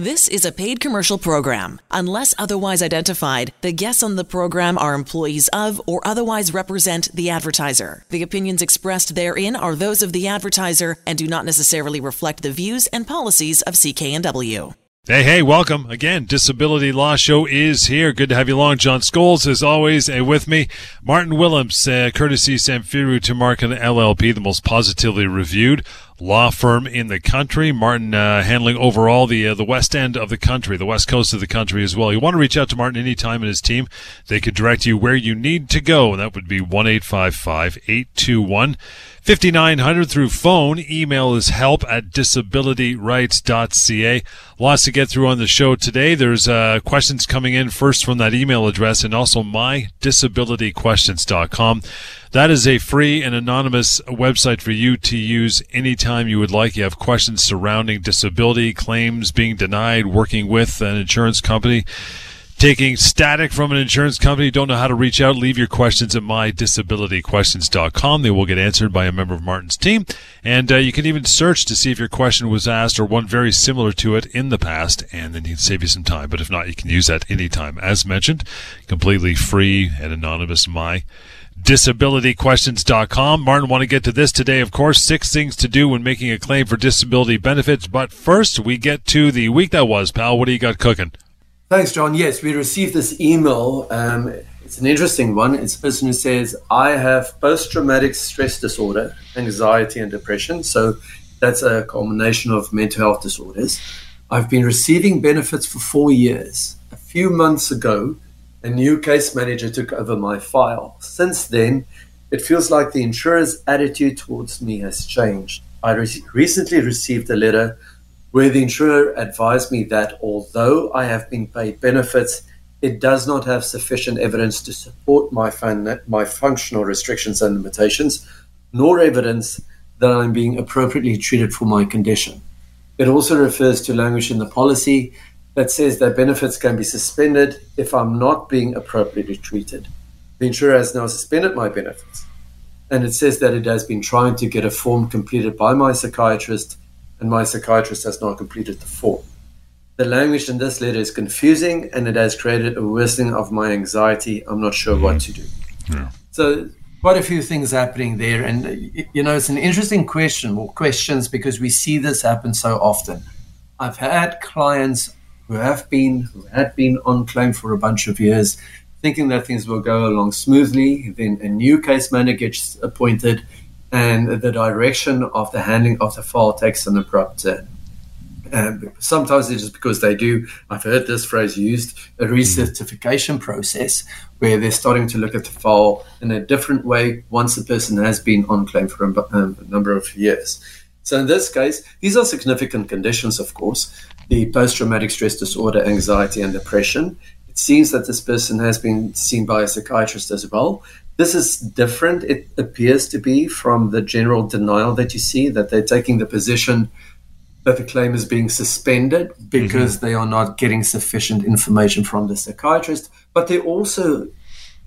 This is a paid commercial program. Unless otherwise identified, the guests on the program are employees of or otherwise represent the advertiser. The opinions expressed therein are those of the advertiser and do not necessarily reflect the views and policies of CKNW. Hey, hey, welcome. Again, Disability Law Show is here. Good to have you along. John Scholes, as always, and with me, Martin Willems, uh, courtesy Samfiru Tumarkin LLP, the most positively reviewed law firm in the country. Martin uh, handling overall the uh, the west end of the country, the west coast of the country as well. You want to reach out to Martin anytime and his team. They could direct you where you need to go, and that would be 1 821 5900 through phone. Email is help at disabilityrights.ca. Lots to get through on the show today. There's uh, questions coming in first from that email address and also mydisabilityquestions.com. That is a free and anonymous website for you to use anytime you would like. You have questions surrounding disability claims being denied, working with an insurance company taking static from an insurance company, don't know how to reach out, leave your questions at mydisabilityquestions.com. They will get answered by a member of Martin's team. And uh, you can even search to see if your question was asked or one very similar to it in the past, and then you can save you some time. But if not, you can use that anytime. As mentioned, completely free and anonymous my disabilityquestions.com. Martin, want to get to this today, of course. Six things to do when making a claim for disability benefits. But first, we get to the week that was, pal. What do you got cooking? Thanks, John. Yes, we received this email. Um, it's an interesting one. It's a person who says, I have post traumatic stress disorder, anxiety, and depression. So that's a combination of mental health disorders. I've been receiving benefits for four years. A few months ago, a new case manager took over my file. Since then, it feels like the insurer's attitude towards me has changed. I re- recently received a letter where the insurer advised me that although I have been paid benefits, it does not have sufficient evidence to support my, fun- my functional restrictions and limitations, nor evidence that I'm being appropriately treated for my condition. It also refers to language in the policy that says that benefits can be suspended if I'm not being appropriately treated. The insurer has now suspended my benefits. And it says that it has been trying to get a form completed by my psychiatrist and my psychiatrist has not completed the form. The language in this letter is confusing and it has created a worsening of my anxiety. I'm not sure what mm. to do. Yeah. So, quite a few things happening there. And, you know, it's an interesting question or questions because we see this happen so often. I've had clients who have been, who had been on claim for a bunch of years, thinking that things will go along smoothly. Then a new case manager gets appointed and the direction of the handling of the file takes an abrupt turn. And sometimes it's just because they do, I've heard this phrase used, a recertification process where they're starting to look at the file in a different way once the person has been on claim for a, um, a number of years. So in this case, these are significant conditions, of course, the post-traumatic stress disorder, anxiety, and depression. It seems that this person has been seen by a psychiatrist as well, this is different, it appears to be, from the general denial that you see, that they're taking the position that the claim is being suspended because mm-hmm. they are not getting sufficient information from the psychiatrist. But they're also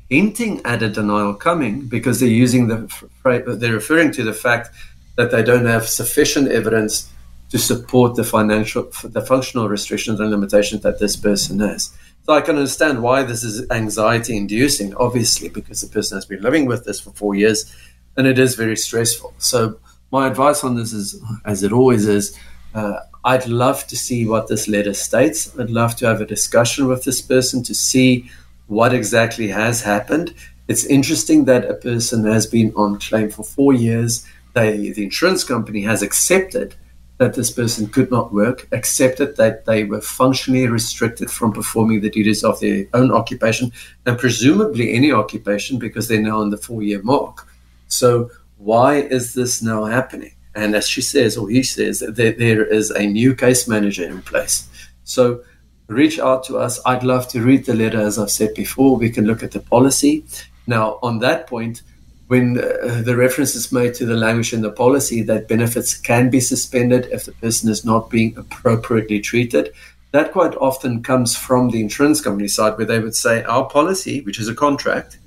hinting at a denial coming because they're using the they're referring to the fact that they don't have sufficient evidence to support the financial the functional restrictions and limitations that this person has. So I can understand why this is anxiety inducing, obviously, because the person has been living with this for four years and it is very stressful. So my advice on this is, as it always is, uh, I'd love to see what this letter states. I'd love to have a discussion with this person to see what exactly has happened. It's interesting that a person has been on claim for four years. They, the insurance company has accepted that this person could not work, accepted that they were functionally restricted from performing the duties of their own occupation and presumably any occupation because they're now on the four year mark. So, why is this now happening? And as she says, or he says, there is a new case manager in place. So, reach out to us. I'd love to read the letter, as I've said before. We can look at the policy. Now, on that point, when uh, the reference is made to the language in the policy that benefits can be suspended if the person is not being appropriately treated, that quite often comes from the insurance company side, where they would say, Our policy, which is a contract,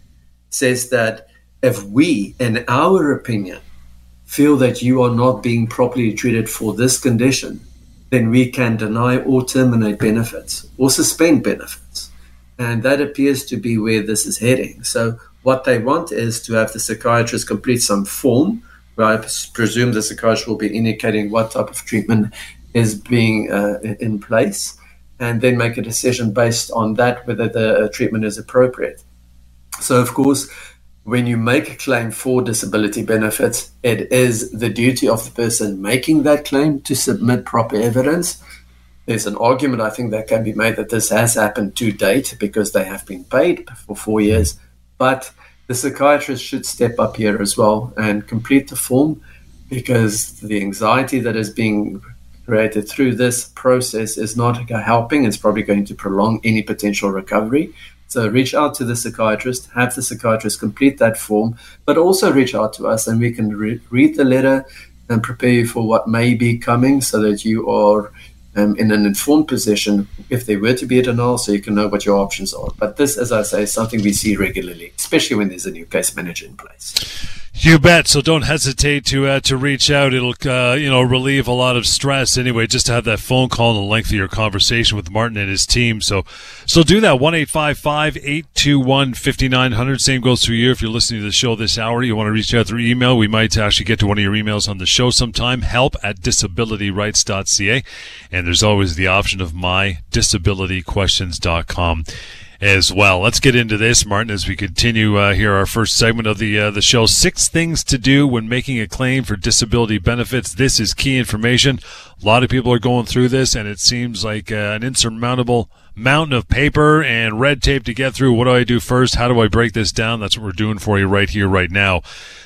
says that if we, in our opinion, feel that you are not being properly treated for this condition, then we can deny or terminate benefits or suspend benefits. And that appears to be where this is heading. So, what they want is to have the psychiatrist complete some form where I presume the psychiatrist will be indicating what type of treatment is being uh, in place and then make a decision based on that whether the uh, treatment is appropriate. So, of course, when you make a claim for disability benefits, it is the duty of the person making that claim to submit proper evidence. There's an argument I think that can be made that this has happened to date because they have been paid for four years, but the psychiatrist should step up here as well and complete the form because the anxiety that is being created through this process is not helping. It's probably going to prolong any potential recovery. So reach out to the psychiatrist, have the psychiatrist complete that form, but also reach out to us and we can re- read the letter and prepare you for what may be coming so that you are um, in an informed position if they were to be a denial so you can know what your options are. But this, as I say, is something we see regularly, especially when there's a new case manager in place. You bet. So don't hesitate to uh, to reach out. It'll uh, you know relieve a lot of stress anyway. Just to have that phone call and the length of your conversation with Martin and his team. So so do that. One eight five five eight two one fifty nine hundred. Same goes for you if you're listening to the show this hour. You want to reach out through email. We might actually get to one of your emails on the show sometime. Help at disabilityrights.ca. And there's always the option of mydisabilityquestions.com as well. Let's get into this, Martin, as we continue uh, here our first segment of the uh, the show. Six things to do when making a claim for disability benefits. This is key information. A lot of people are going through this, and it seems like uh, an insurmountable mountain of paper and red tape to get through. What do I do first? How do I break this down? That's what we're doing for you right here, right now.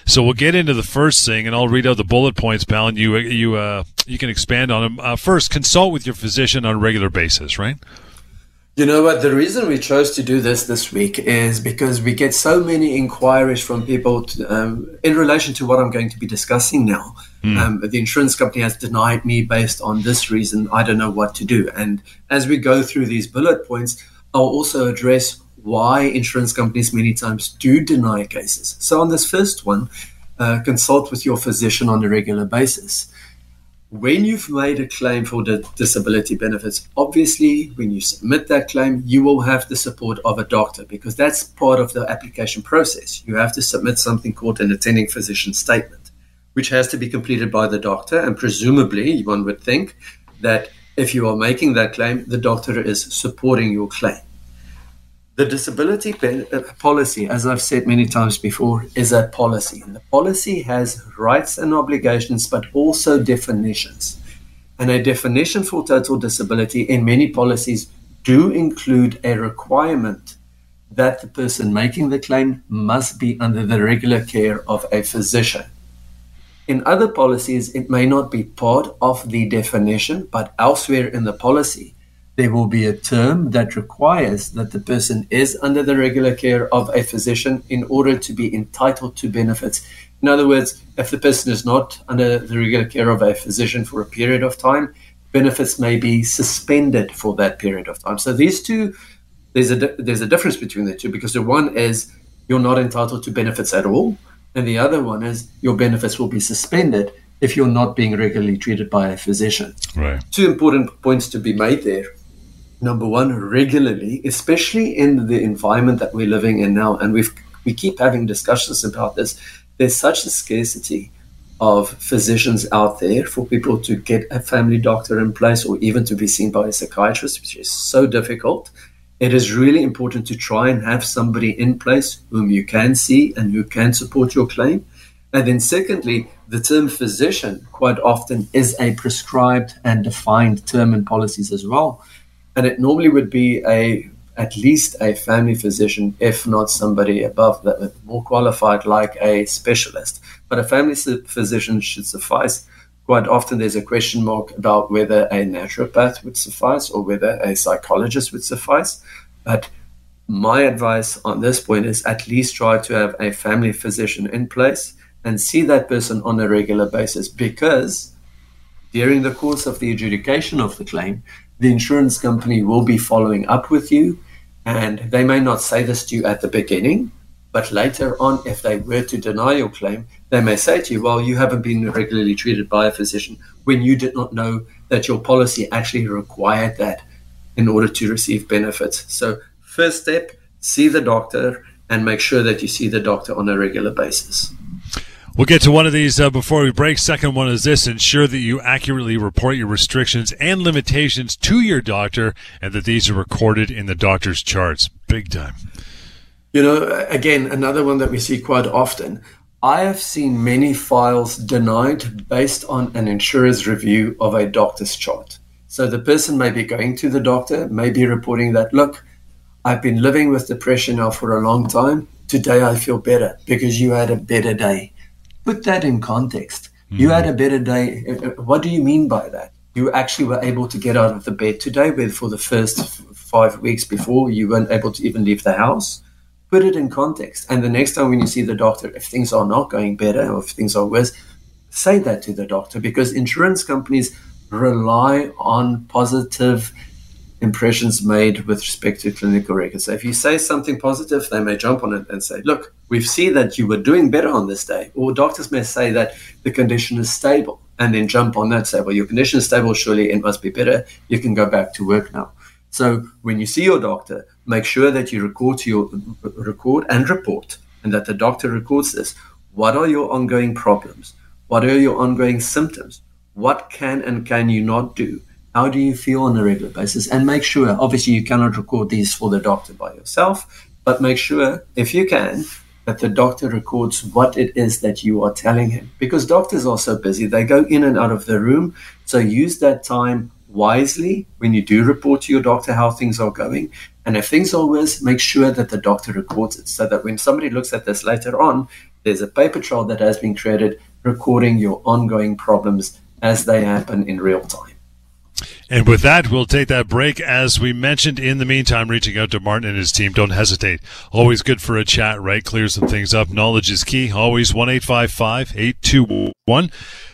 So we'll get into the first thing, and I'll read out the bullet points, pal, and you you uh, you can expand on them. Uh, first, consult with your physician on a regular basis, right? You know what? The reason we chose to do this this week is because we get so many inquiries from people to, um, in relation to what I'm going to be discussing now. Mm. Um, the insurance company has denied me based on this reason. I don't know what to do. And as we go through these bullet points, I'll also address why insurance companies many times do deny cases. So, on this first one, uh, consult with your physician on a regular basis when you've made a claim for the disability benefits, obviously, when you submit that claim, you will have the support of a doctor because that's part of the application process. You have to submit something called an attending physician statement, which has to be completed by the doctor. And presumably, one would think that if you are making that claim, the doctor is supporting your claim. The disability uh, policy, as I've said many times before, is a policy. And the policy has rights and obligations, but also definitions. And a definition for total disability in many policies do include a requirement that the person making the claim must be under the regular care of a physician. In other policies, it may not be part of the definition, but elsewhere in the policy, there will be a term that requires that the person is under the regular care of a physician in order to be entitled to benefits. In other words, if the person is not under the regular care of a physician for a period of time, benefits may be suspended for that period of time. So these two, there's a there's a difference between the two because the one is you're not entitled to benefits at all, and the other one is your benefits will be suspended if you're not being regularly treated by a physician. Right. Two important points to be made there number one regularly, especially in the environment that we're living in now. And we've we keep having discussions about this. There's such a scarcity of physicians out there for people to get a family doctor in place or even to be seen by a psychiatrist, which is so difficult. It is really important to try and have somebody in place whom you can see and who can support your claim. And then, secondly, the term physician quite often is a prescribed and defined term in policies as well and it normally would be a at least a family physician, if not somebody above that, more qualified, like a specialist. But a family physician should suffice. Quite often, there's a question mark about whether a naturopath would suffice or whether a psychologist would suffice. But my advice on this point is at least try to have a family physician in place and see that person on a regular basis because during the course of the adjudication of the claim, the insurance company will be following up with you. And they may not say this to you at the beginning, But later on, if they were to deny your claim, they may say to you, well, you haven't been regularly treated by a physician when you did not know that your policy actually required that in order to receive benefits. So, first step, see the doctor and make sure that you see the doctor on a regular basis. We'll get to one of these uh, before we break. Second one is this ensure that you accurately report your restrictions and limitations to your doctor and that these are recorded in the doctor's charts. Big time. You know, again, another one that we see quite often. I have seen many files denied based on an insurer's review of a doctor's chart. So the person may be going to the doctor, may be reporting that, look, I've been living with depression now for a long time. Today I feel better because you had a better day. Put that in context. Mm-hmm. You had a better day. Uh, uh, what do you mean by that? You actually were able to get out of the bed today, where for the first five weeks before you weren't able to even leave the house put it in context. And the next time when you see the doctor, if things are not going better or if things are worse, say that to the doctor because insurance companies rely on positive impressions made with respect to clinical records. So if you say something positive, they may jump on it and say, look, we've seen that you were doing better on this day. Or doctors may say that the condition is stable and then jump on that, say, well, your condition is stable, surely it must be better. You can go back to work now. So when you see your doctor, make sure that you record to your record and report, and that the doctor records this. What are your ongoing problems? What are your ongoing symptoms? What can and can you not do? How do you feel on a regular basis? And make sure, obviously, you cannot record these for the doctor by yourself, but make sure, if you can, that the doctor records what it is that you are telling him. Because doctors are so busy, they go in and out of the room. So use that time wisely when you do report to your doctor how things are going. And if things are worse, make sure that the doctor records it so that when somebody looks at this later on, there's a paper trail that has been created recording your ongoing problems as they happen in real time. And with that, we'll take that break. As we mentioned, in the meantime, reaching out to Martin and his team. Don't hesitate. Always good for a chat, right? Clear some things up. Knowledge is key. Always 1 821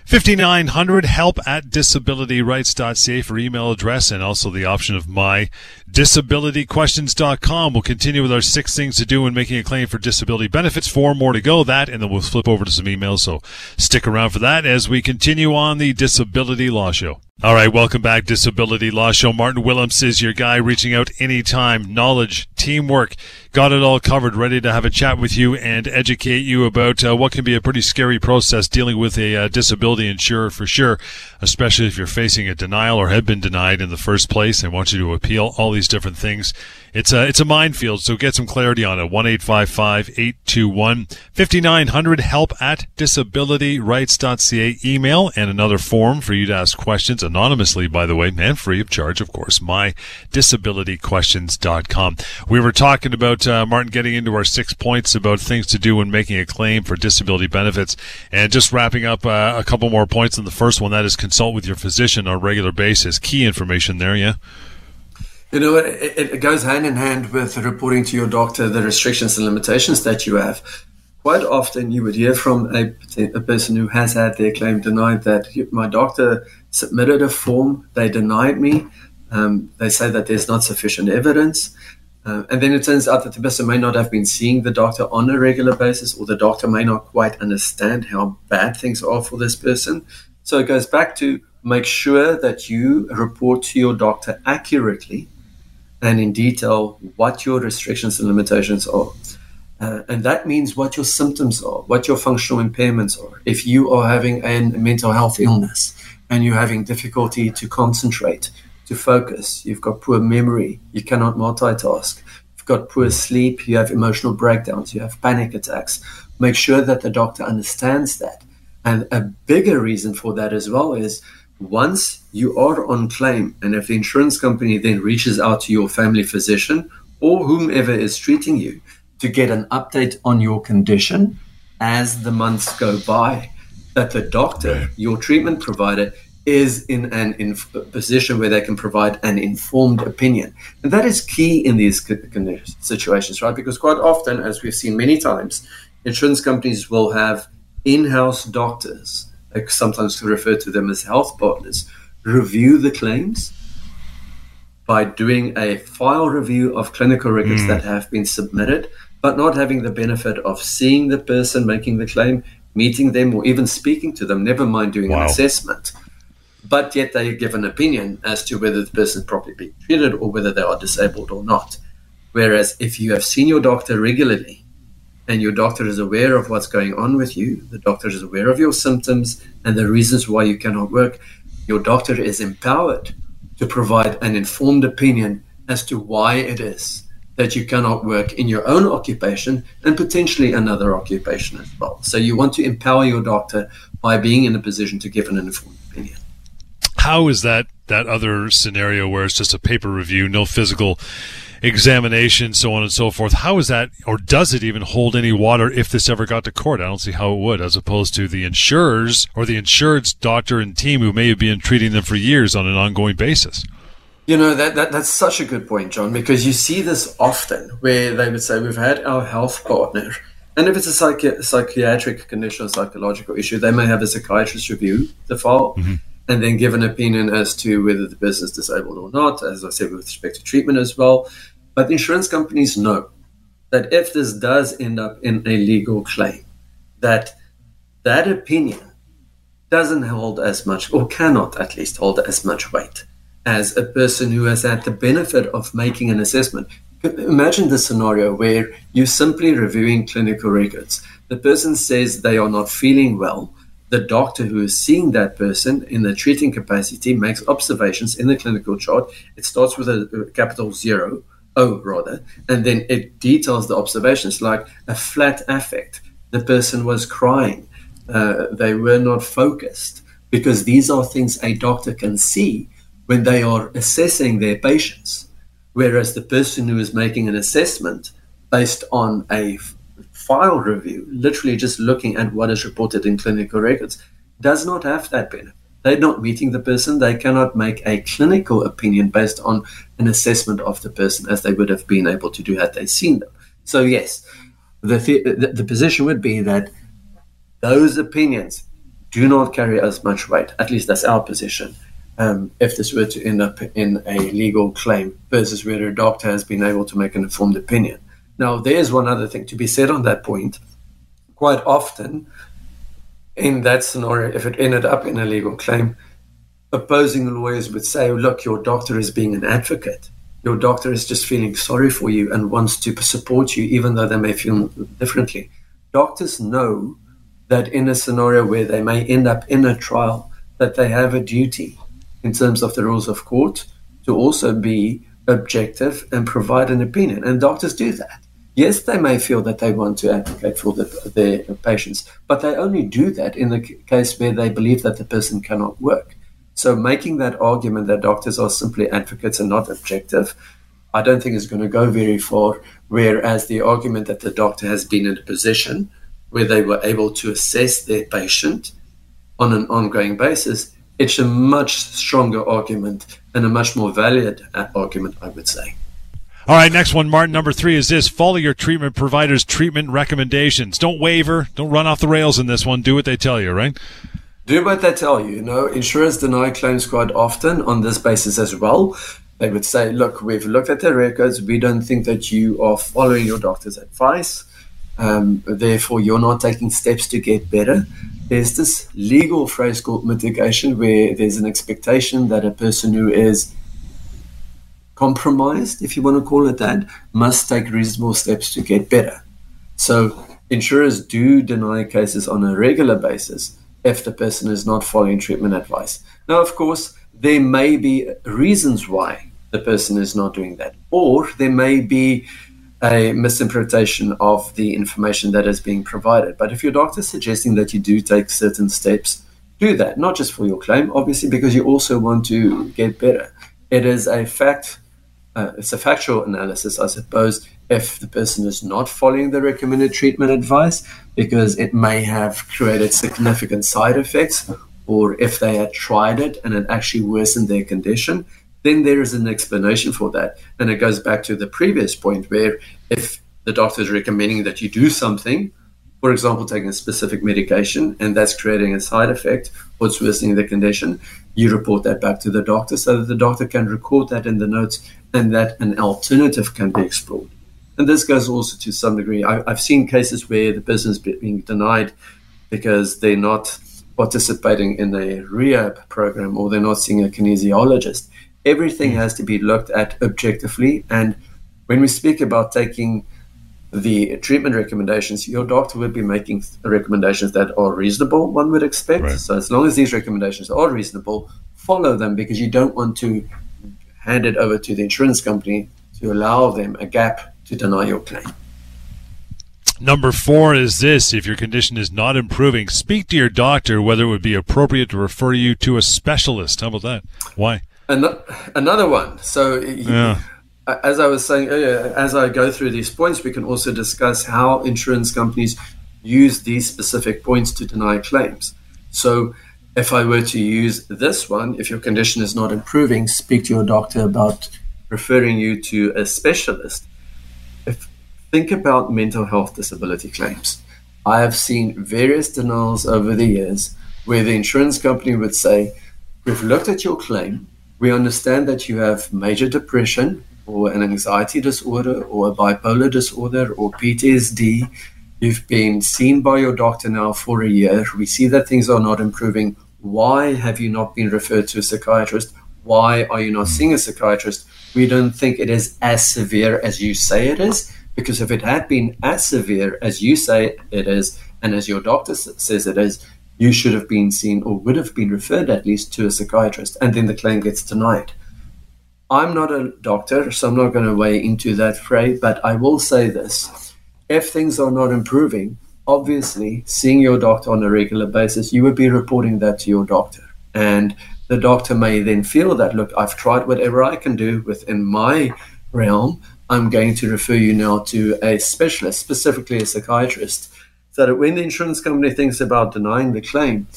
5900 help at disabilityrights.ca for email address and also the option of my disabilityquestions.com. We'll continue with our six things to do when making a claim for disability benefits. Four more to go, that, and then we'll flip over to some emails. So stick around for that as we continue on the Disability Law Show. All right, welcome back, Disability Law Show. Martin Willems is your guy reaching out anytime. Knowledge, teamwork, got it all covered, ready to have a chat with you and educate you about uh, what can be a pretty scary process dealing with a uh, disability insurer for sure, especially if you're facing a denial or have been denied in the first place and want you to appeal all these different things. It's a, it's a minefield, so get some clarity on it. 1-855-821-5900, help at disabilityrights.ca email and another form for you to ask questions anonymously, by the way, and free of charge, of course, my disabilityquestions.com. We were talking about, uh, Martin, getting into our six points about things to do when making a claim for disability benefits and just wrapping up uh, a couple more points on the first one, that is consult with your physician on a regular basis. Key information there, yeah? You know, it, it goes hand in hand with reporting to your doctor the restrictions and limitations that you have. Quite often, you would hear from a, a person who has had their claim denied that my doctor submitted a form, they denied me. Um, they say that there's not sufficient evidence. Uh, and then it turns out that the person may not have been seeing the doctor on a regular basis, or the doctor may not quite understand how bad things are for this person. So it goes back to make sure that you report to your doctor accurately and in detail what your restrictions and limitations are. Uh, and that means what your symptoms are, what your functional impairments are. If you are having a mental health illness and you're having difficulty to concentrate, to focus, you've got poor memory, you cannot multitask, you've got poor sleep, you have emotional breakdowns, you have panic attacks, make sure that the doctor understands that. And a bigger reason for that as well is once you are on claim, and if the insurance company then reaches out to your family physician or whomever is treating you to get an update on your condition as the months go by, that the doctor, your treatment provider, is in an inf- position where they can provide an informed opinion. And that is key in these situations, right? Because quite often, as we've seen many times, insurance companies will have in house doctors sometimes refer to them as health partners, review the claims by doing a file review of clinical records mm. that have been submitted, but not having the benefit of seeing the person making the claim, meeting them, or even speaking to them, never mind doing wow. an assessment. But yet they give an opinion as to whether the person is properly being treated or whether they are disabled or not. Whereas if you have seen your doctor regularly and your doctor is aware of what's going on with you, the doctor is aware of your symptoms and the reasons why you cannot work, your doctor is empowered to provide an informed opinion as to why it is that you cannot work in your own occupation and potentially another occupation as well. So you want to empower your doctor by being in a position to give an informed opinion. How is that that other scenario where it's just a paper review, no physical examination, so on and so forth? How is that, or does it even hold any water if this ever got to court? I don't see how it would, as opposed to the insurers or the insured's doctor and team who may have been treating them for years on an ongoing basis. You know, that, that that's such a good point, John, because you see this often where they would say, We've had our health partner. And if it's a psychi- psychiatric condition or psychological issue, they may have a psychiatrist review the file mm-hmm. And then give an opinion as to whether the person is disabled or not, as I said, with respect to treatment as well. But insurance companies know that if this does end up in a legal claim, that that opinion doesn't hold as much, or cannot at least hold as much weight as a person who has had the benefit of making an assessment. Imagine the scenario where you're simply reviewing clinical records. The person says they are not feeling well. The doctor who is seeing that person in the treating capacity makes observations in the clinical chart. It starts with a capital zero, O rather, and then it details the observations like a flat affect. The person was crying. Uh, they were not focused because these are things a doctor can see when they are assessing their patients, whereas the person who is making an assessment based on a file review, literally just looking at what is reported in clinical records, does not have that benefit. They're not meeting the person. They cannot make a clinical opinion based on an assessment of the person as they would have been able to do had they seen them. So, yes, the, the, the position would be that those opinions do not carry as much weight. At least that's our position um, if this were to end up in a legal claim versus where a doctor has been able to make an informed opinion. Now, there's one other thing to be said on that point. Quite often, in that scenario, if it ended up in a legal claim, opposing lawyers would say, oh, look, your doctor is being an advocate. Your doctor is just feeling sorry for you and wants to support you, even though they may feel differently. Doctors know that in a scenario where they may end up in a trial, that they have a duty in terms of the rules of court to also be objective and provide an opinion. And doctors do that. Yes, they may feel that they want to advocate for the, their patients, but they only do that in the case where they believe that the person cannot work. So making that argument that doctors are simply advocates and not objective, I don't think is going to go very far. Whereas the argument that the doctor has been in a position where they were able to assess their patient on an ongoing basis it's a much stronger argument and a much more valid uh, argument, I would say. All right, next one, Martin. Number three is this follow your treatment provider's treatment recommendations. Don't waver. Don't run off the rails in this one. Do what they tell you, right? Do what they tell you. You know, insurers deny claims quite often on this basis as well. They would say, look, we've looked at the records. We don't think that you are following your doctor's advice. Um, therefore, you're not taking steps to get better there's this legal phrase called mitigation where there's an expectation that a person who is compromised, if you want to call it that, must take reasonable steps to get better. So insurers do deny cases on a regular basis if the person is not following treatment advice. Now, of course, there may be reasons why the person is not doing that, or there may be a misinterpretation of the information that is being provided. But if your doctor is suggesting that you do take certain steps, do that, not just for your claim, obviously, because you also want to get better. It is a fact, uh, it's a factual analysis, I suppose, if the person is not following the recommended treatment advice, because it may have created significant side effects, or if they had tried it and it actually worsened their condition, then there is an explanation for that. And it goes back to the previous point where if the doctor is recommending that you do something, for example, taking a specific medication, and that's creating a side effect or it's worsening the condition, you report that back to the doctor so that the doctor can record that in the notes and that an alternative can be explored. And this goes also to some degree. I, have seen cases where the business being denied because they're not participating in a rehab program or they're not seeing a kinesiologist. Everything hmm. has to be looked at objectively. And when we speak about taking the treatment recommendations, your doctor would be making recommendations that are reasonable, one would expect. Right. So, as long as these recommendations are reasonable, follow them because you don't want to hand it over to the insurance company to allow them a gap to deny your claim. Number four is this if your condition is not improving, speak to your doctor whether it would be appropriate to refer you to a specialist. How about that? Why? Another one. So, yeah. As I was saying earlier, as I go through these points, we can also discuss how insurance companies use these specific points to deny claims. So, if I were to use this one, if your condition is not improving, speak to your doctor about referring you to a specialist. If, think about mental health disability claims. I have seen various denials over the years where the insurance company would say, We've looked at your claim. We understand that you have major depression or an anxiety disorder or a bipolar disorder or PTSD. You've been seen by your doctor now for a year. We see that things are not improving. Why have you not been referred to a psychiatrist? Why are you not seeing a psychiatrist? We don't think it is as severe as you say it is, because if it had been as severe as you say it is, and as your doctor says it is, you should have been seen or would have been referred at least to a psychiatrist, and then the claim gets denied. I'm not a doctor, so I'm not going to weigh into that fray, but I will say this. If things are not improving, obviously seeing your doctor on a regular basis, you would be reporting that to your doctor. And the doctor may then feel that, look, I've tried whatever I can do within my realm. I'm going to refer you now to a specialist, specifically a psychiatrist. So that when the insurance company thinks about denying the claim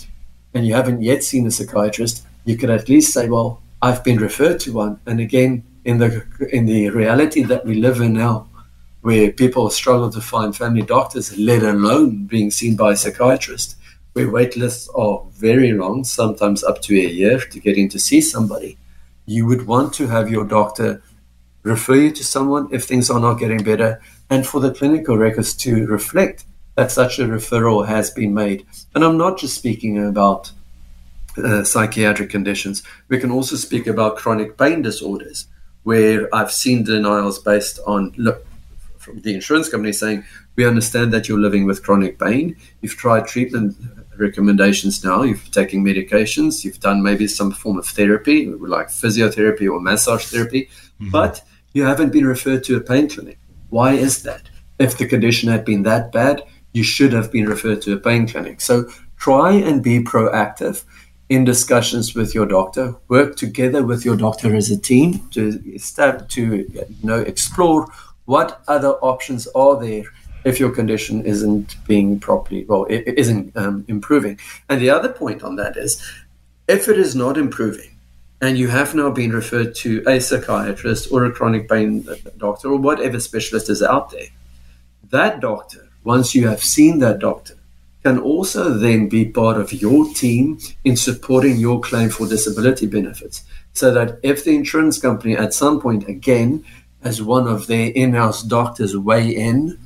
and you haven't yet seen a psychiatrist, you could at least say, well, I've been referred to one. And again, in the in the reality that we live in now, where people struggle to find family doctors, let alone being seen by a psychiatrist, where wait lists are very long, sometimes up to a year to get in to see somebody, you would want to have your doctor refer you to someone if things are not getting better and for the clinical records to reflect that such a referral has been made. And I'm not just speaking about uh, psychiatric conditions. We can also speak about chronic pain disorders, where I've seen denials based on look, from the insurance company saying, We understand that you're living with chronic pain. You've tried treatment recommendations now. You've taken medications. You've done maybe some form of therapy, like physiotherapy or massage therapy, mm-hmm. but you haven't been referred to a pain clinic. Why is that? If the condition had been that bad, you should have been referred to a pain clinic. So try and be proactive in discussions with your doctor. Work together with your doctor as a team to start to you know explore what other options are there if your condition isn't being properly, well, it, isn't um, improving. And the other point on that is if it is not improving, and you have now been referred to a psychiatrist or a chronic pain doctor or whatever specialist is out there, that doctor, once you have seen that doctor, can also then be part of your team in supporting your claim for disability benefits. So that if the insurance company at some point again, as one of their in house doctors weigh in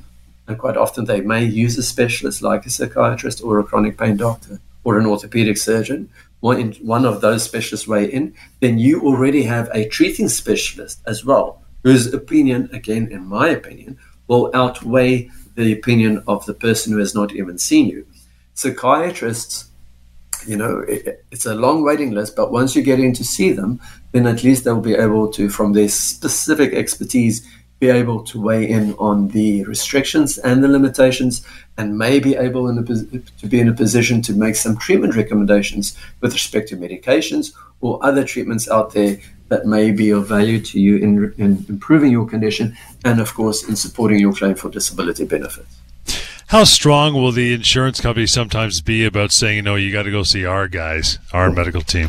and quite often they may use a specialist like a psychiatrist or a chronic pain doctor or an orthopedic surgeon. One, one of those specialists weigh in, then you already have a treating specialist as well, whose opinion, again, in my opinion, will outweigh the opinion of the person who has not even seen you. Psychiatrists, you know, it, it's a long waiting list, but once you get in to see them, then at least they'll be able to, from their specific expertise, be able to weigh in on the restrictions and the limitations and may be able a, to be in a position to make some treatment recommendations with respect to medications or other treatments out there that may be of value to you in, in improving your condition and, of course, in supporting your claim for disability benefits. How strong will the insurance company sometimes be about saying, you know, you got to go see our guys, our medical team?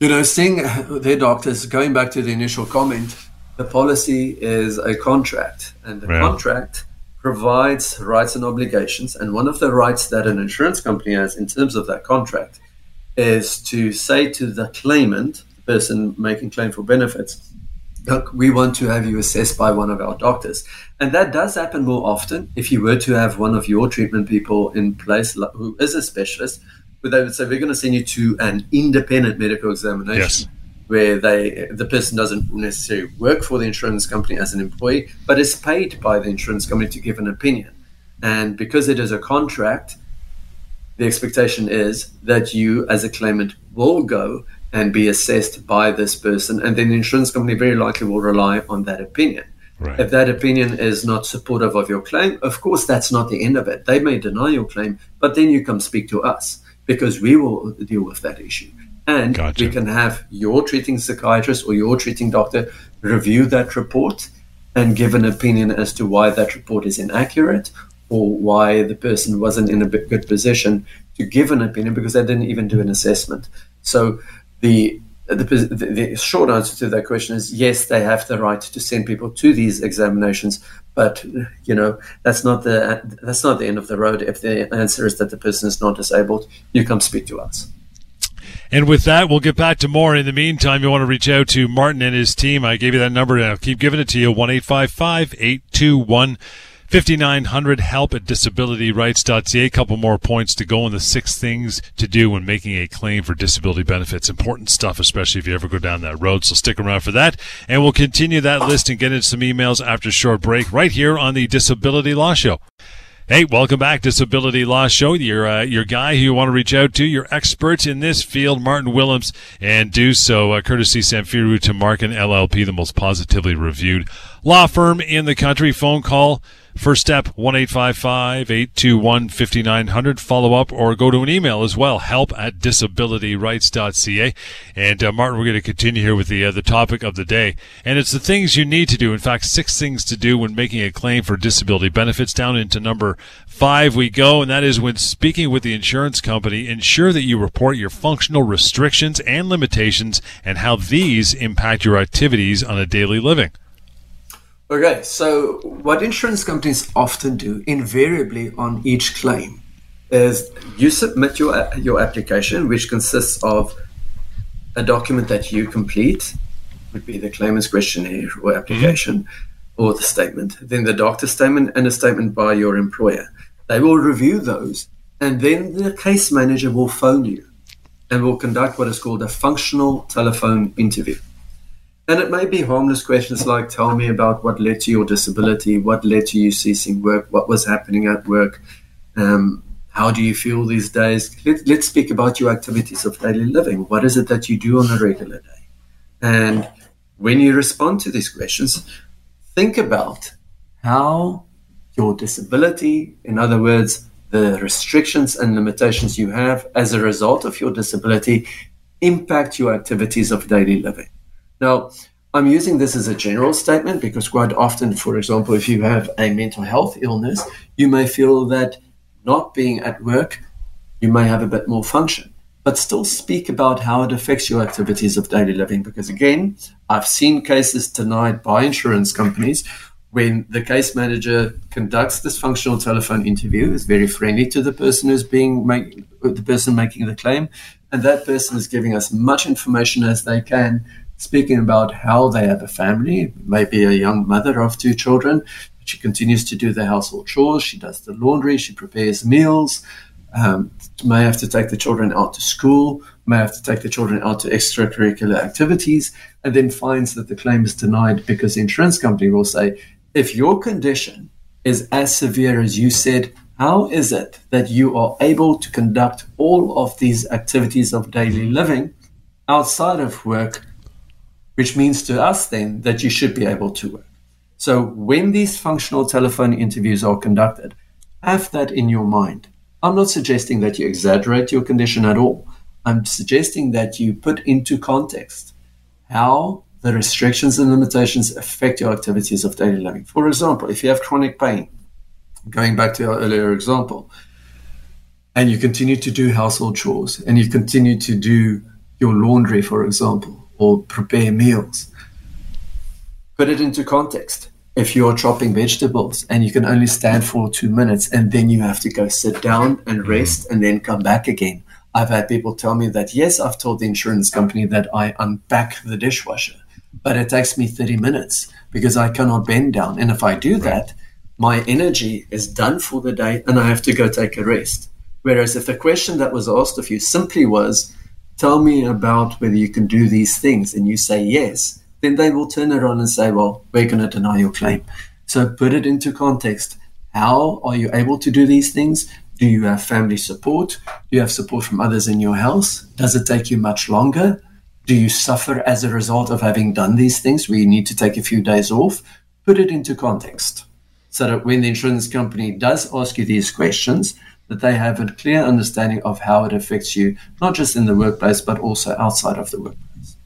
You know, seeing their doctors, going back to the initial comment, the policy is a contract, and the yeah. contract provides rights and obligations. And one of the rights that an insurance company has in terms of that contract is to say to the claimant, person making claim for benefits, look, we want to have you assessed by one of our doctors. And that does happen more often if you were to have one of your treatment people in place who is a specialist, where they would say, we're going to send you to an independent medical examination. Yes. Where they the person doesn't necessarily work for the insurance company as an employee, but is paid by the insurance company to give an opinion. And because it is a contract, the expectation is that you, as a claimant, will go and be assessed by this person, and then the insurance company very likely will rely on that opinion. Right. If that opinion is not supportive of your claim, of course, that's not the end of it. They may deny your claim, but then you come speak to us because we will deal with that issue. And Gotcha. we can have your treating psychiatrist or your treating doctor review that report and give an opinion as to why that report is inaccurate or why the person wasn't in a good position to give an opinion because they didn't even do an assessment. So the the, the, short answer to that question is yes, they have the right to send people to these examinations, but you know that's not the that's not the end of the road. If the answer is that the person is not disabled, you come speak to us. And with that, we'll get back to more. In the meantime, you want to reach out to Martin and his team. I gave you that number I'll keep giving it to you. 1 821 5900 help at disabilityrights.ca. A couple more points to go on the six things to do when making a claim for disability benefits. Important stuff, especially if you ever go down that road. So stick around for that. And we'll continue that list and get into some emails after a short break right here on the Disability Law Show. Hey, welcome back, Disability Law Show. Your uh, your guy who you want to reach out to, your expert in this field, Martin Willems, and do so uh, courtesy Samfiru Tumarkin LLP, the most positively reviewed law firm in the country. Phone call First step, 1-855-821-5900. Follow up or go to an email as well, help at disabilityrights.ca. And uh, Martin, we're going to continue here with the, uh, the topic of the day. And it's the things you need to do. In fact, six things to do when making a claim for disability benefits. Down into number five we go. And that is when speaking with the insurance company, ensure that you report your functional restrictions and limitations and how these impact your activities on a daily living. Okay, so what insurance companies often do, invariably on each claim, is you submit your your application, which consists of a document that you complete, would be the claimant's questionnaire or application, mm-hmm. or the statement, then the doctor's statement and a statement by your employer. They will review those, and then the case manager will phone you and will conduct what is called a functional telephone interview. And it may be harmless questions like tell me about what led to your disability, what led to you ceasing work, what was happening at work, um, how do you feel these days? Let, let's speak about your activities of daily living. What is it that you do on a regular day? And when you respond to these questions, think about how your disability, in other words, the restrictions and limitations you have as a result of your disability, impact your activities of daily living. Now, I'm using this as a general statement because quite often, for example, if you have a mental health illness, you may feel that not being at work, you may have a bit more function, but still speak about how it affects your activities of daily living. Because again, I've seen cases denied by insurance companies when the case manager conducts this functional telephone interview, is very friendly to the person who's being make, the person making the claim, and that person is giving us much information as they can speaking about how they have a family, maybe a young mother of two children. She continues to do the household chores. She does the laundry. She prepares meals. Um, may have to take the children out to school. May have to take the children out to extracurricular activities, and then finds that the claim is denied because the insurance company will say, if your condition is as severe as you said, how is it that you are able to conduct all of these activities of daily living outside of work which means to us then that you should be able to work. So when these functional telephone interviews are conducted, have that in your mind. I'm not suggesting that you exaggerate your condition at all. I'm suggesting that you put into context how the restrictions and limitations affect your activities of daily living. For example, if you have chronic pain, going back to our earlier example, and you continue to do household chores and you continue to do your laundry, for example, or prepare meals. Put it into context. If you're chopping vegetables and you can only stand for two minutes and then you have to go sit down and rest and then come back again. I've had people tell me that, yes, I've told the insurance company that I unpack the dishwasher, but it takes me 30 minutes because I cannot bend down. And if I do right. that, my energy is done for the day and I have to go take a rest. Whereas if the question that was asked of you simply was, tell me about whether you can do these things, and you say yes, then they will turn around and say, well, we're going to deny your claim. So put it into context. How are you able to do these things? Do you have family support? Do you have support from others in your house? Does it take you much longer? Do you suffer as a result of having done these things where you need to take a few days off? Put it into context so that when the insurance company does ask you these questions, that they have a clear understanding of how it affects you, not just in the workplace, but also outside of the workplace.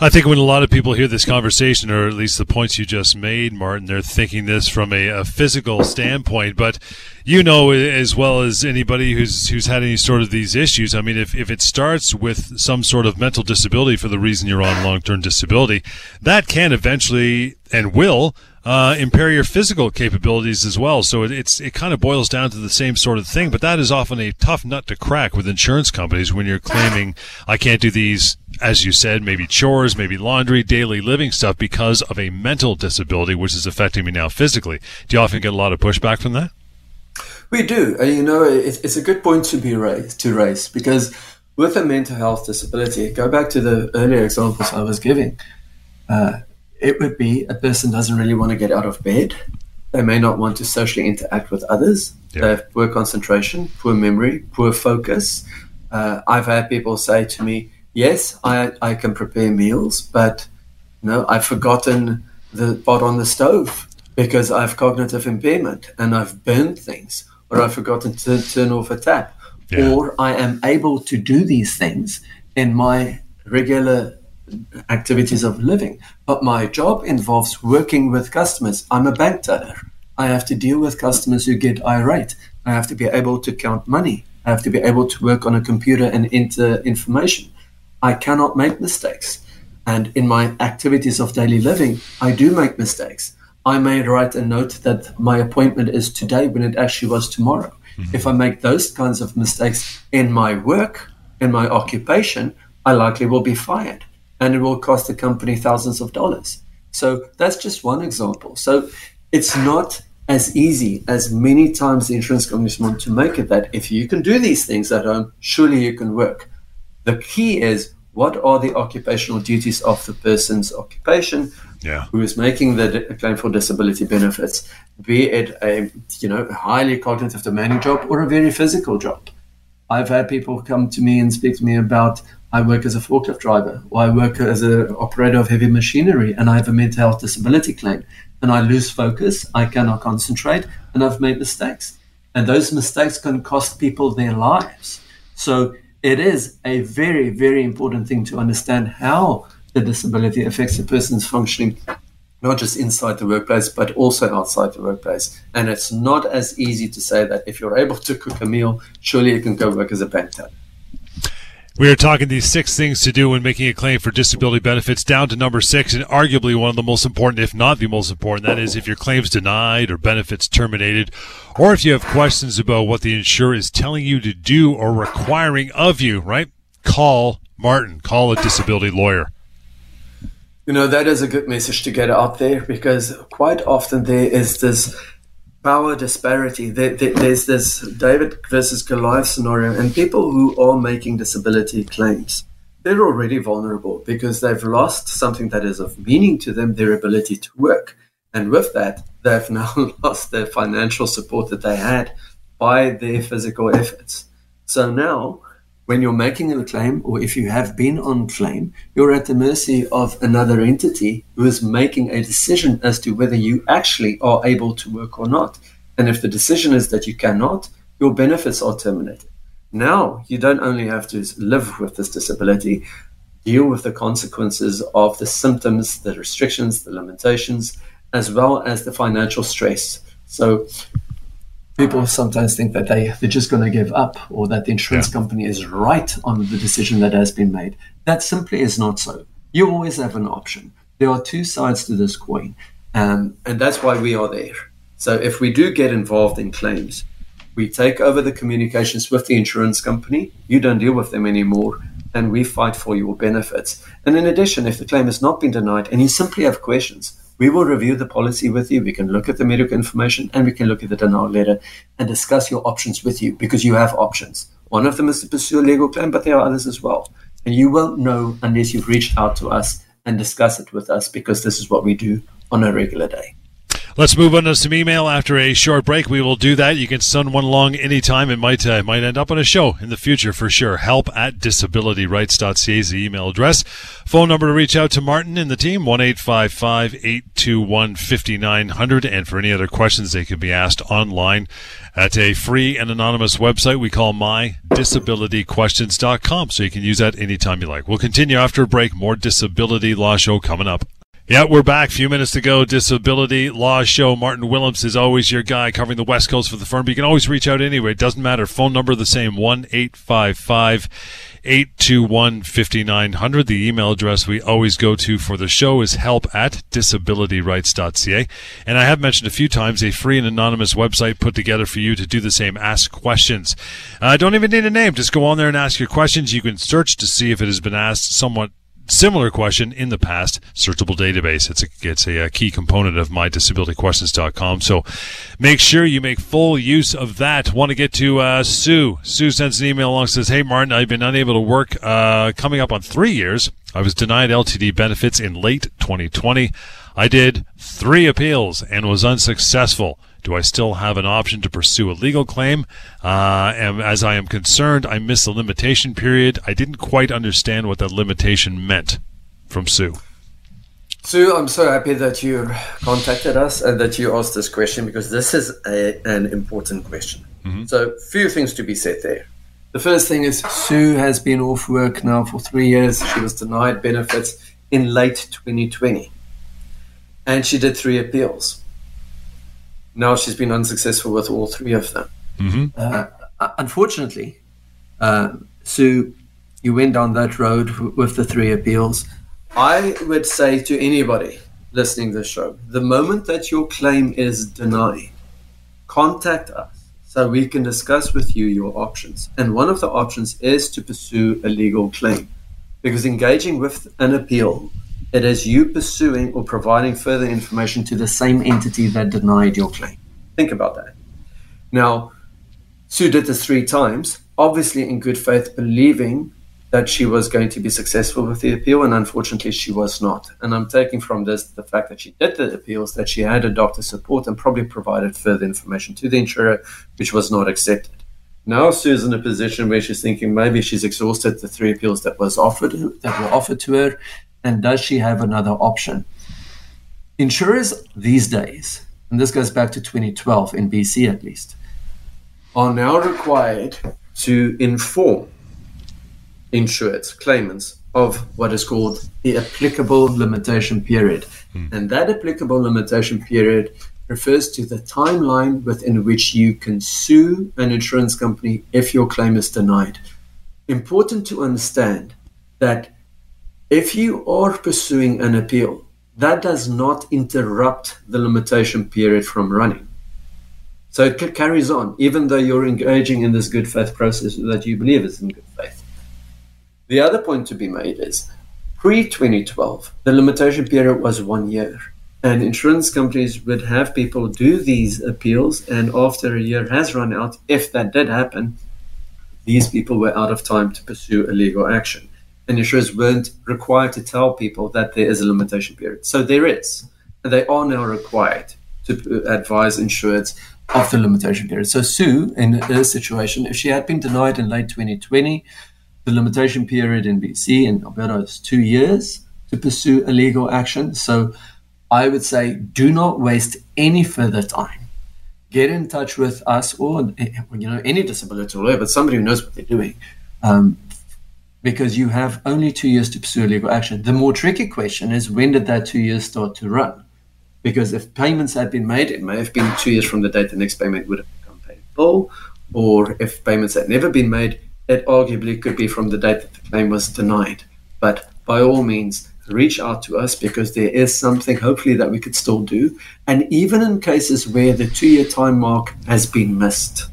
I think when a lot of people hear this conversation, or at least the points you just made, Martin, they're thinking this from a, a, physical standpoint. But you know as well as anybody who's who's had any sort of these issues. I mean, if, if it starts with some sort of mental disability for the reason you're on long term disability, that can eventually and will uh, impair your physical capabilities as well. So it, it's it kind of boils down to the same sort of thing. But that is often a tough nut to crack with insurance companies when you're claiming I can't do these, as you said, maybe chores, maybe laundry, daily living stuff because of a mental disability which is affecting me now physically. Do you often get a lot of pushback from that? We do. Uh, you know, it's a good point to be raised to raise because with a mental health disability, go back to the earlier examples I was giving. Uh, it would be a person doesn't really want to get out of bed. They may not want to socially interact with others. Yeah. They have poor concentration, poor memory, poor focus. Uh, I've had people say to me, "Yes, I, I can prepare meals, but no, I've forgotten the pot on the stove because I've cognitive impairment and I've burned things, or I've forgotten to turn off a tap, yeah. or I am able to do these things in my regular activities of living. But my job involves working with customers. I'm a bank teller. I have to deal with customers who get irate. I have to be able to count money. I have to be able to work on a computer and enter information. I cannot make mistakes. And in my activities of daily living, I do make mistakes. I may write a note that my appointment is today when it actually was tomorrow. Mm-hmm. If I make those kinds of mistakes in my work, in my occupation, I likely will be fired and it will cost the company thousands of dollars. So that's just one example. So it's not as easy as many times the insurance companies want to make it that if you can do these things at home, surely you can work. The key is what are the occupational duties of the person's occupation yeah. who is making the claim for disability benefits, be it a you know highly cognitive demanding job or a very physical job. I've had people come to me and speak to me about I work as a forklift driver, or I work as an operator of heavy machinery, and I have a mental health disability claim, and I lose focus, I cannot concentrate, and I've made mistakes. And those mistakes can cost people their lives. So it is a very, very important thing to understand how the disability affects a person's functioning, not just inside the workplace, but also outside the workplace. And it's not as easy to say that if you're able to cook a meal, surely you can go work as a bank teller. We are talking these six things to do when making a claim for disability benefits down to number six, and arguably one of the most important, if not the most important. That is if your claim's denied or benefits terminated, or if you have questions about what the insurer is telling you to do or requiring of you, right? Call Martin, call a disability lawyer. You know, that is a good message to get out there because quite often there is this power disparity. There, there, there's this David versus Goliath scenario, and people who are making disability claims, they're already vulnerable because they've lost something that is of meaning to them, their ability to work. And with that, they've now lost their financial support that they had by their physical efforts. So now when you're making a claim or if you have been on claim, you're at the mercy of another entity who is making a decision as to whether you actually are able to work or not. And if the decision is that you cannot, your benefits are terminated. Now you don't only have to live with this disability, deal with the consequences of the symptoms, the restrictions, the limitations, as well as the financial stress. So people sometimes think that they, they're just going to give up or that the insurance yeah. company is right on the decision that has been made. That simply is not so. You always have an option. There are two sides to this coin, um, and that's why we are there. So if we do get involved in claims, we take over the communications with the insurance company. You don't deal with them anymore. and we fight for your benefits. And in addition, if the claim has not been denied and you simply have questions, we will review the policy with you. We can look at the medical information and we can look at the denial letter and discuss your options with you because you have options. One of them is to pursue a legal claim, but there are others as well. And you won't know unless you've reached out to us and discuss it with us because this is what we do on a regular day. Let's move on to some email after a short break. We will do that. You can send one along anytime. It might uh, might end up on a show in the future for sure. Help at disabilityrights.ca is the email address. Phone number to reach out to Martin and the team, 1 821 5900. And for any other questions, they can be asked online at a free and anonymous website we call mydisabilityquestions.com. So you can use that anytime you like. We'll continue after a break. More Disability Law Show coming up. Yeah, we're back. A Few minutes to go. Disability Law Show. Martin Willems is always your guy covering the West Coast for the firm. But you can always reach out anyway. It doesn't matter. Phone number the same, 1 855 821 5900. The email address we always go to for the show is help at disabilityrights.ca. And I have mentioned a few times a free and anonymous website put together for you to do the same. Ask questions. Uh, don't even need a name. Just go on there and ask your questions. You can search to see if it has been asked somewhat similar question in the past. Searchable database. It's a, it's a, a, key component of mydisabilityquestions.com so make sure you make full use of that. Want to get to uh, sue. Sue sends an email along says hey martin i've been unable to work uh, coming up on three years. I was denied ltd benefits in late 2020 i did three appeals and was unsuccessful do I still have an option to pursue a legal claim? Uh, and as I am concerned, I missed the limitation period. I didn't quite understand what that limitation meant. From Sue. Sue, I'm so happy that you contacted us and that you asked this question because this is a, an important question. Mm-hmm. So, few things to be said there. The first thing is Sue has been off work now for three years. She was denied benefits in late 2020, and she did three appeals now she's been unsuccessful with all three of them. Mm-hmm. Uh, unfortunately, uh, Sue, you went down that road w- with the three appeals. I would say to anybody listening to the show, the moment that your claim is denied, contact us so we can discuss with you your options. And one of the options is to pursue a legal claim because engaging with an appeal it is you pursuing or providing further information to the same entity that denied your claim. Think about that. Now, Sue did this three times, obviously in good faith, believing that she was going to be successful with the appeal, and unfortunately, she was not. And I'm taking from this the fact that she did the appeals, that she had a doctor support and probably provided further information to the insurer, which was not accepted. Now Sue's in a position where she's thinking maybe she's exhausted the three appeals that was offered that were offered to her, and does she have another option? Insurers these days, and this goes back to 2012 in BC at least, are now required to inform insureds, claimants, of what is called the applicable limitation period. Hmm. And that applicable limitation period refers to the timeline within which you can sue an insurance company if your claim is denied. Important to understand that if you are pursuing an appeal, that does not interrupt the limitation period from running. So it carries on, even though you're engaging in this good faith process that you believe is in good faith. The other point to be made is pre 2012, the limitation period was one year. And insurance companies would have people do these appeals, and after a year has run out, if that did happen, these people were out of time to pursue a legal action insurers weren't required to tell people that there is a limitation period. So there is, and they are now required to advise insureds of the limitation period. So Sue, in her situation, if she had been denied in late 2020, the limitation period in BC and Alberta is two years to pursue a legal action. So I would say do not waste any further time. Get in touch with us or you know any disability lawyer, but somebody who knows what they're doing. Um, because you have only two years to pursue legal action. The more tricky question is when did that two years start to run? Because if payments had been made, it may have been two years from the date the next payment would have become payable, or if payments had never been made, it arguably could be from the date that the claim was denied. But by all means, reach out to us because there is something hopefully that we could still do. And even in cases where the two year time mark has been missed,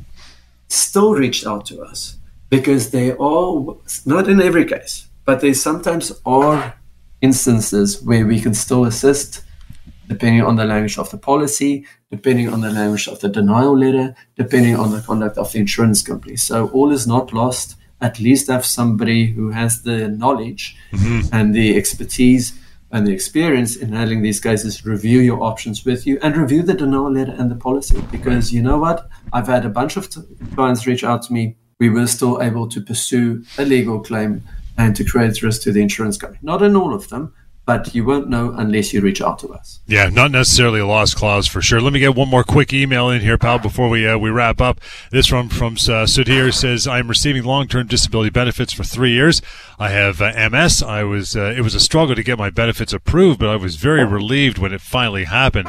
still reach out to us because they all, not in every case, but there sometimes are instances where we can still assist depending on the language of the policy, depending on the language of the denial letter, depending on the conduct of the insurance company. So all is not lost. At least have somebody who has the knowledge mm-hmm. and the expertise and the experience in handling these cases review your options with you and review the denial letter and the policy. Because you know what? I've had a bunch of t- clients reach out to me. We were still able to pursue a legal claim and to create risk to the insurance company. Not in all of them, but you won't know unless you reach out to us. Yeah, not necessarily a lost clause for sure. Let me get one more quick email in here, pal, before we uh, we wrap up. This one from uh, Sudhir says, "I'm receiving long-term disability benefits for three years. I have uh, MS. I was uh, it was a struggle to get my benefits approved, but I was very relieved when it finally happened."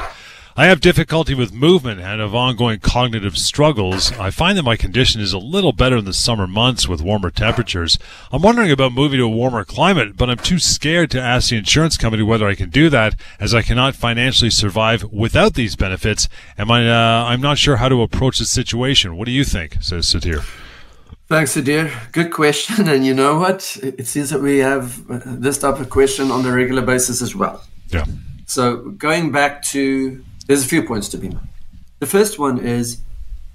I have difficulty with movement and have ongoing cognitive struggles. I find that my condition is a little better in the summer months with warmer temperatures. I'm wondering about moving to a warmer climate, but I'm too scared to ask the insurance company whether I can do that as I cannot financially survive without these benefits. Am I, uh, I'm not sure how to approach the situation. What do you think? says Sudhir. Thanks, Adir. Good question. And you know what? It seems that we have this type of question on a regular basis as well. Yeah. So going back to there's a few points to be made. The first one is,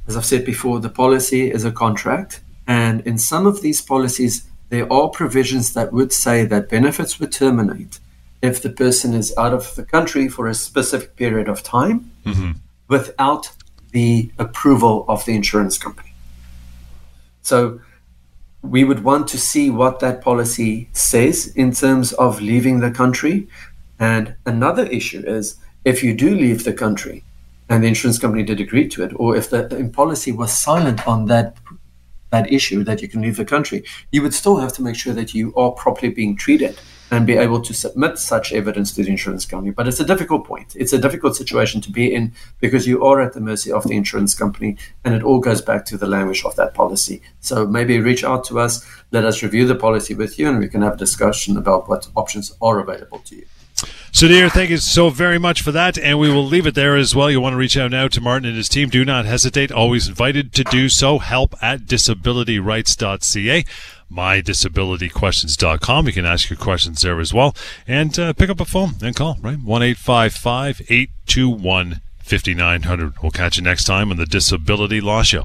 as I've said before, the policy is a contract. And in some of these policies, there are provisions that would say that benefits would terminate if the person is out of the country for a specific period of time mm-hmm. without the approval of the insurance company. So we would want to see what that policy says in terms of leaving the country. And another issue is if you do leave the country and the insurance company did agree to it, or if the policy was silent on that that issue that you can leave the country, you would still have to make sure that you are properly being treated and be able to submit such evidence to the insurance company. But it's a difficult point. It's a difficult situation to be in because you are at the mercy of the insurance company and it all goes back to the language of that policy. So maybe reach out to us, let us review the policy with you, and we can have a discussion about what options are available to you. Sudhir, thank you so very much for that, and we will leave it there as well. You want to reach out now to Martin and his team, do not hesitate. Always invited to do so. Help at disabilityrights.ca mydisabilityquestions.com. You can ask your questions there as well. And uh, pick up a phone and call, right? 1 821 5900. We'll catch you next time on the Disability Law Show.